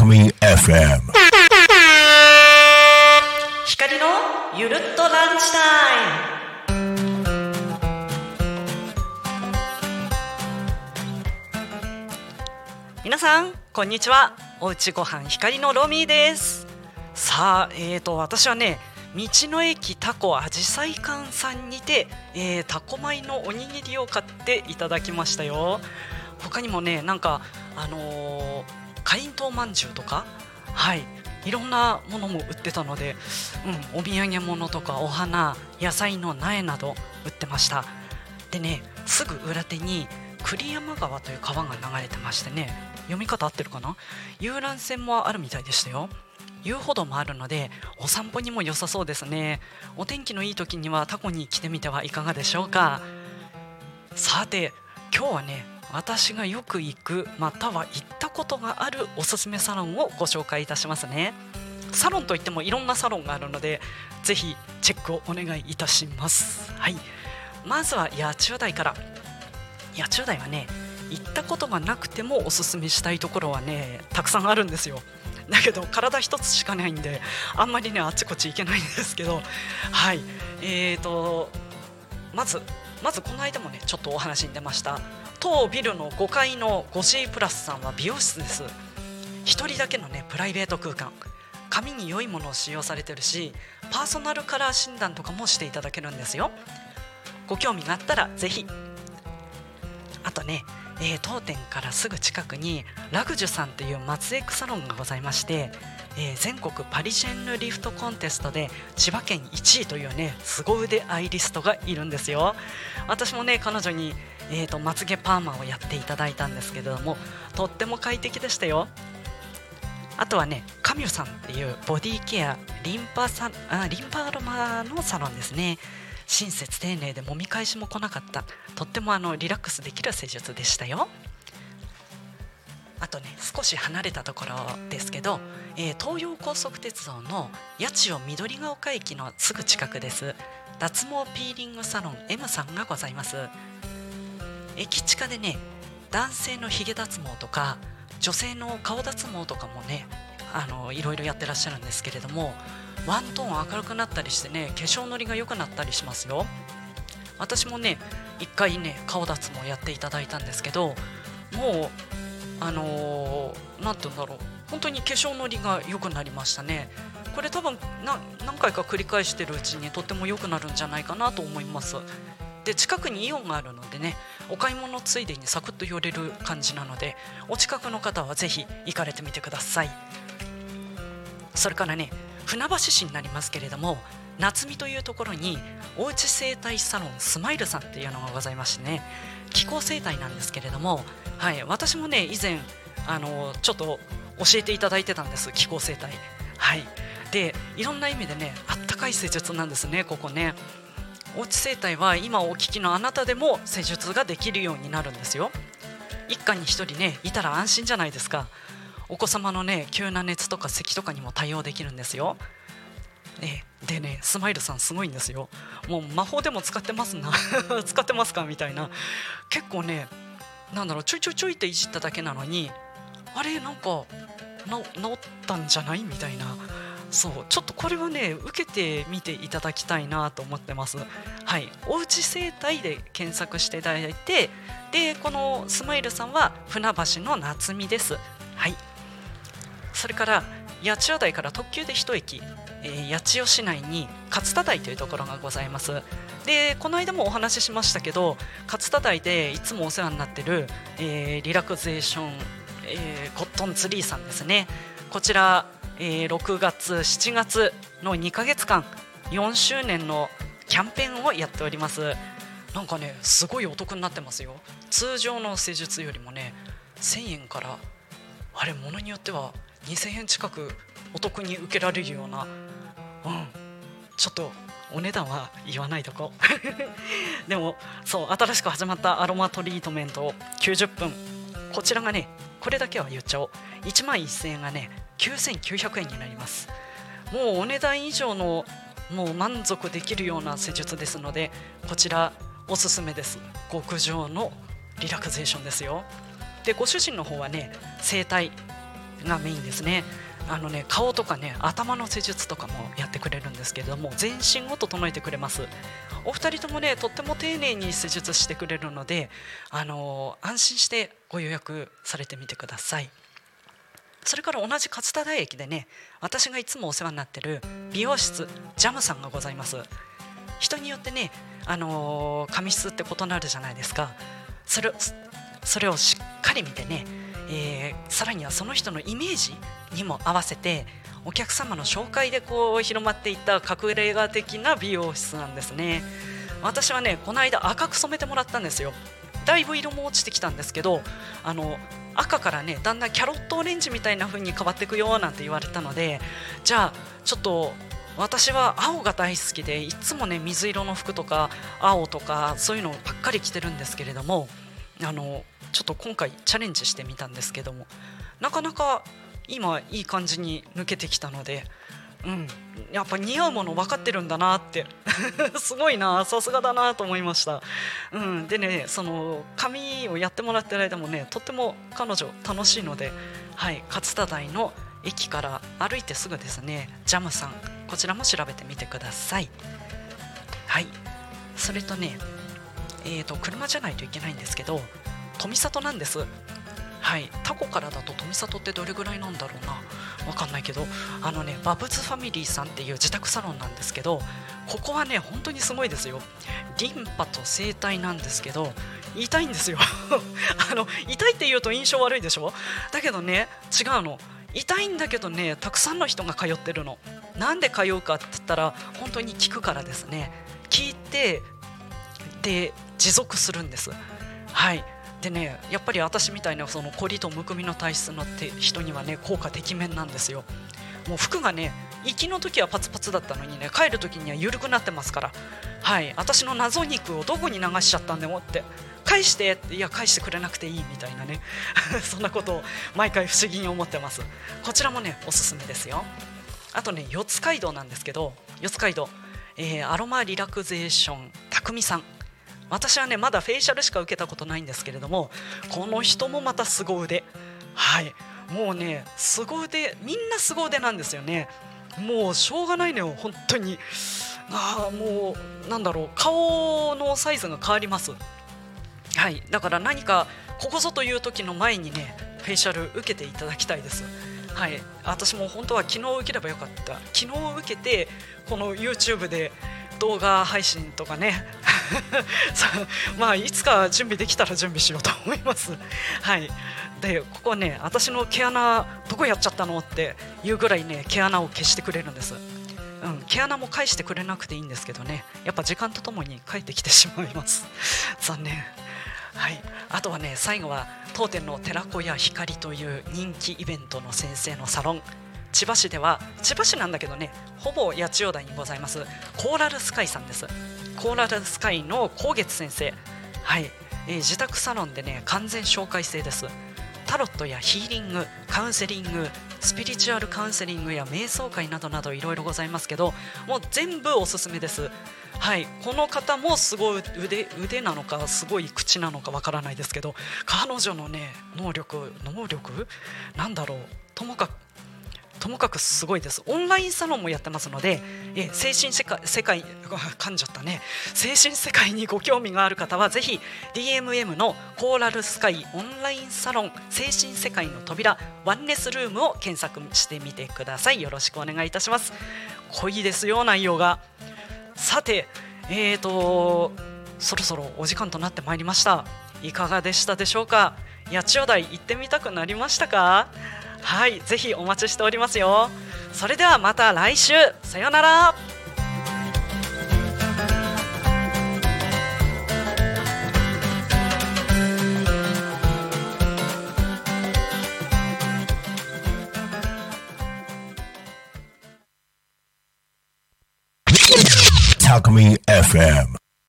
Alchemy FM. 光のゆるっとランチタイム。皆さんこんにちは。おうちごはん光のロミーです。さあえーと私はね道の駅タコあじさい館さんにて、えー、タコ米のおにぎりを買っていただきましたよ。他にもねなんかあのー、かりんとうまんじゅうとかはいいろんなものも売ってたので、うん、お土産物とかお花野菜の苗など売ってました。でねすぐ裏手に栗山川という川が流れてましてね読み方合ってるかな？遊覧船もあるみたいでしたよ。遊歩道もあるのでお散歩にも良さそうですね。お天気のいい時にはタコに来てみてはいかがでしょうか。さて今日はね私がよく行くまたは行ったことがあるおすすめサロンをご紹介いたしますね。サロンといってもいろんなサロンがあるのでぜひチェックをお願いいたします。はい。まずは八千代台から。八千代台はね行ったことがなくてもおすすめしたいところはねたくさんあるんですよ。だけど体一つしかないんであんまりねあっちこっち行けないんですけど。はい。えーとまずまずこの間もねちょっとお話に出ました。当ビルの5階の 5C プラスさんは美容室です。1人だけのねプライベート空間。髪に良いものを使用されてるしパーソナルカラー診断とかもしていただけるんですよ。ご興味があったら是非あとね、えー、当店からすぐ近くにラグジュさんっていう松江区サロンがございましてえー、全国パリジェンヌリフトコンテストで千葉県1位というね凄腕アイリストがいるんですよ。私もね彼女に、えーと、まつげパーマをやっていただいたんですけれどもとっても快適でしたよ。あとはねカミュさんっていうボディケアリンパサあリンパアロマのサロンですね。親切丁寧で揉み返しも来なかった。とってもあのリラックスできる施術でしたよ。あとね少し離れたところですけど、えー、東洋高速鉄道の八千代緑ヶ丘駅のすぐ近くです。脱毛ピーリングサロン M さんがございます。駅地下でね男性のヒゲ脱毛とか女性の顔脱毛とかもねあのいろいろやってらっしゃるんですけれどもワントーン明るくなったりしてね化粧のりが良くなったりしますよ。私もね一回ね顔脱毛やっていただいたんですけどもうあの何、て言うんだろう。本当に化粧のりが良くなりましたね。これ多分何回か繰り返してるうちにとっても良くなるんじゃないかなと思います。で近くにイオンがあるのでねお買い物ついでにサクッと寄れる感じなのでお近くの方はぜひ行かれてみてください。それからね船橋市になりますけれども夏美というところにおうち整体サロンスマイルさんっていうのがございましてね気候整体なんですけれども、はい、私もね以前あのちょっと教えていただいてたんです気候整体はい。でいろんな意味でねあったかい施術なんですねここね。おうち整体は今お聞きのあなたでも施術ができるようになるんですよ。一家に1人ねいたら安心じゃないですか。お子様のね急な熱とか咳とかにも対応できるんですよ。ね、でねスマイルさんすごいんですよ。もう魔法でも使ってますな。使ってますかみたいな。結構ねなんだろうちょいちょいちょいっていじっただけなのにあれなんか治ったんじゃないみたいな。そう。ちょっとこれはね受けてみていただきたいなと思ってます。はい。おうち整体で検索していただいてでこのスマイルさんは船橋の夏美です。はい。それから八千代台から特急で1駅えー、八千代市内に勝田台というところがございます。でこの間もお話ししましたけど勝田台でいつもお世話になってる、えー、リラクゼーション、えー、コットンツリーさんですね。こちら、え、6月7月の2ヶ月間4周年のキャンペーンをやっております。なんかねすごいお得になってますよ。通常の施術よりもね1000円からあれものによっては2000円近くお得に受けられるような、うん、ちょっとお値段は言わないとこ。でもそう新しく始まったアロマトリートメント90分。こちらがねこれだけは言っちゃおう。1万1000円がね9900円になります。もうお値段以上のもう満足できるような施術ですのでこちらおすすめです。極上のリラクゼーションですよ。でご主人の方はね整体がメインですね。あのね顔とかね頭の施術とかもやってくれるんですけれども全身を整えてくれます。お二人ともねとっても丁寧に施術してくれるのであの安心してご予約されてみてください。それから同じ勝田台駅でね私がいつもお世話になってる美容室ジャムさんがございます。人によってねあの髪質って異なるじゃないですか。それそれをしっかり見てね、えー、さらにはその人のイメージにも合わせてお客様の紹介でこう広まっていった隠れ家的な美容室なんですね。私はねこの間赤く染めてもらったんですよ。だいぶ色も落ちてきたんですけどあの赤からねだんだんキャロットオレンジみたいな風に変わっていくよなんて言われたのでじゃあちょっと私は青が大好きでいつもね水色の服とか青とかそういうのばっかり着てるんですけれどもあのちょっと今回チャレンジしてみたんですけどもなかなか今いい感じに抜けてきたのでうん、やっぱ似合うもの分かってるんだなって すごいなさすがだなと思いました、うん、でねその髪をやってもらってる間もねとっても彼女楽しいので、はい、勝田台の駅から歩いてすぐですねジャムさんこちらも調べてみてください。はいそれとねえーと車じゃないといけないんですけど富里なんです。はい。タコからだと富里ってどれぐらいなんだろうな。わかんないけどあのねバブズファミリーさんっていう自宅サロンなんですけどここはね本当にすごいですよ。リンパと整体なんですけど痛いんですよ。あの痛いって言うと印象悪いでしょ？だけどね違うの。痛いんだけどねたくさんの人が通ってるの。なんで通うかって言ったら本当に聞くからですね。聞いてで持続するんです。はい。でねやっぱり私みたいなその凝りとむくみの体質のって人にはね効果てきめんなんですよ。もう服がね行きの時はパツパツだったのにね帰る時には緩くなってますから。はい。私の謎肉をどこに流しちゃったんでもって返していや返してくれなくていいみたいなね。そんなことを毎回不思議に思ってます。こちらもねおすすめですよ。あとね四街道なんですけど四街道、えー、アロマリラクゼーションたくみさん。私はねまだフェイシャルしか受けたことないんですけれどもこの人もまた凄腕。はい。もうね凄腕みんな凄腕なんですよね。もうしょうがないのよ本当に。あもうなんだろう顔のサイズが変わります。はい。だから何かここぞという時の前にねフェイシャル受けていただきたいです。はい。私も本当は昨日受ければよかった。昨日受けてこの YouTube で動画配信とかね まあいつか準備できたら準備しようと思います。はい。でここね私の毛穴どこやっちゃったのっていうぐらいね毛穴を消してくれるんです。うん、毛穴も返してくれなくていいんですけどね。やっぱ時間とともに帰ってきてしまいます。残念。はい。あとはね最後は当店の寺子屋光という人気イベントの先生のサロン。千葉市では千葉市なんだけどねほぼ八千代台にございますコーラルスカイさんです。コーラルスカイの高月先生。はい、えー、自宅サロンでね完全紹介制です。タロットやヒーリングカウンセリングスピリチュアルカウンセリングや瞑想会などなどいろいろございますけどもう全部おすすめです。はい。この方もすごい腕腕なのかすごい口なのかわからないですけど彼女のね能力能力？なんだろう？ともかくともかくすごいです。オンラインサロンもやってますので、え精神世界世界 噛んじゃったね。精神世界にご興味がある方はぜひ DMM のコーラルスカイオンラインサロン精神世界の扉ワンネスルームを検索してみてください。よろしくお願いいたします。濃いですよ内容が。さてえーとそろそろお時間となってまいりました。いかがでしたでしょうか？八千代台行ってみたくなりましたか？はいぜひお待ちしておりますよ。それではまた来週。さようなら。Alchemy FM